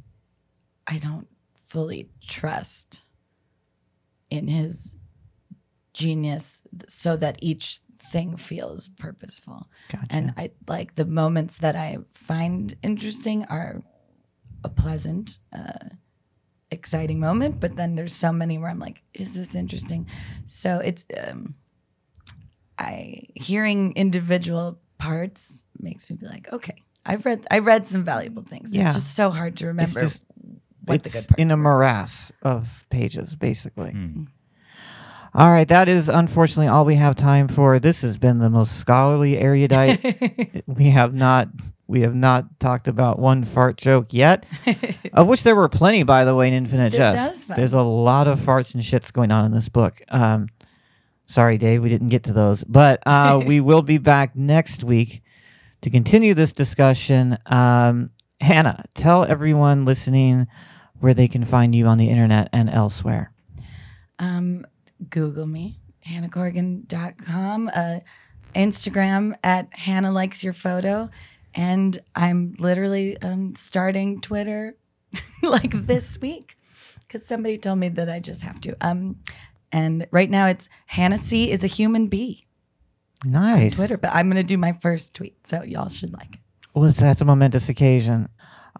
I don't fully trust in his genius so that each thing feels purposeful. gotcha. And I like the moments that I find interesting are a pleasant, uh, exciting moment, but then there's so many where I'm like, is this interesting? So it's um, I hearing individual parts makes me be like, okay, I've read I read some valuable things. Yeah. It's just so hard to remember just- what the it's good parts in a were. morass of pages, basically. Hmm. All right, that is unfortunately all we have time for. This has been the most scholarly erudite. we have not we have not talked about one fart joke yet, of which there were plenty, by the way, in Infinite There- Jest. There's a lot of farts and shits going on in this book. Um, sorry, Dave, we didn't get to those, but uh, we will be back next week to continue this discussion. Um, Hannah, tell everyone listening where they can find you on the internet and elsewhere. um, Google me, hannahcorrigan.com, uh, Instagram at Hannah likes your photo. And I'm literally um, starting Twitter like this week because somebody told me that I just have to. Um, and right now it's Hannah C is a human bee Nice. Twitter, but I'm going to do my first tweet. So y'all should like it. Well, that's a momentous occasion.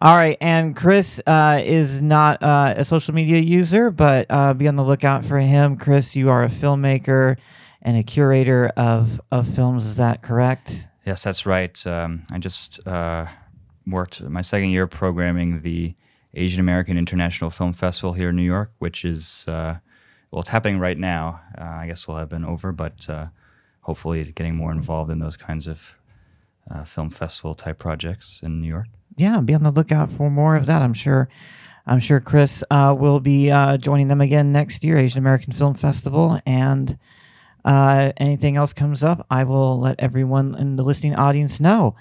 All right, and Chris uh, is not uh, a social media user, but uh, be on the lookout for him. Chris, you are a filmmaker and a curator of of films. Is that correct? Yes, that's right. Um, I just uh, worked my second year programming the Asian American International Film Festival here in New York, which is uh, well, it's happening right now. Uh, I guess we'll have been over, but hopefully getting more involved in those kinds of film festival type projects in New York. Yeah, be on the lookout for more of that. I'm sure. I'm sure Chris uh, will be uh, joining them again next year, Asian American Film Festival, and uh, anything else comes up, I will let everyone in the listening audience know.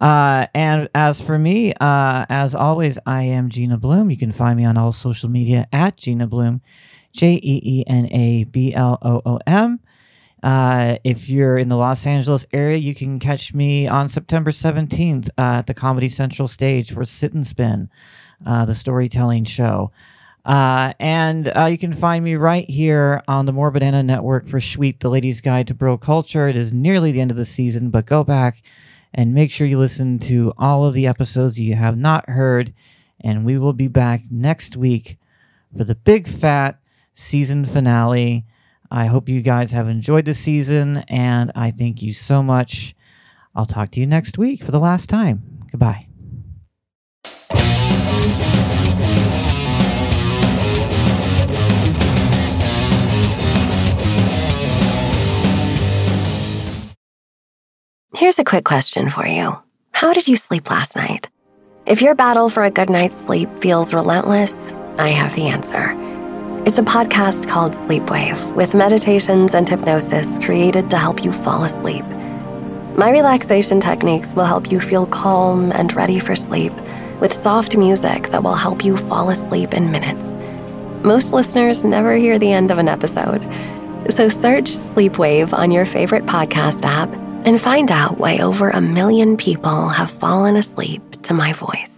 Uh, and as for me, uh, as always, I am Jeena Bloom. You can find me on all social media at Jeena Bloom, J E E N A B L O O M. Uh, if you're in the Los Angeles area, you can catch me on September 17th uh, at the Comedy Central stage for Sit and Spin, uh, the storytelling show. Uh, and uh, you can find me right here on the Morbid Anna Network for Sweet, the Ladies Guide to Bro Culture. It is nearly the end of the season, but go back and make sure you listen to all of the episodes you have not heard. And we will be back next week for the big fat season finale. I hope you guys have enjoyed the season, and I thank you so much. I'll talk to you next week for the last time. Goodbye. Here's a quick question for you How did you sleep last night? If your battle for a good night's sleep feels relentless, I have the answer. It's a podcast called Sleepwave with meditations and hypnosis created to help you fall asleep. My relaxation techniques will help you feel calm and ready for sleep with soft music that will help you fall asleep in minutes. Most listeners never hear the end of an episode. So search Sleepwave on your favorite podcast app and find out why over a million people have fallen asleep to my voice.